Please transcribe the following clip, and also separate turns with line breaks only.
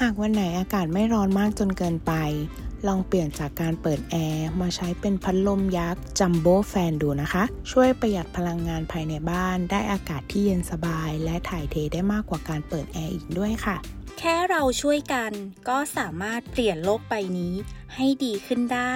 หากวันไหนอากาศไม่ร้อนมากจนเกินไป ลองเปลี่ยนจากการเปิดแอร์มาใช้เป็นพัดลมยักษ์จัมโบ้แฟนดูนะคะ ช่วยประหยัดพลังงานภายในบ้าน ได้อากาศที่เย็นสบาย และถ่ายเทได้มากกว่าการเปิดแอร์อีกด้วยค่ะ
แค่เราช่วยกันก็สามารถเปลี่ยนโลกใบนี้ให้ดีขึ้นได้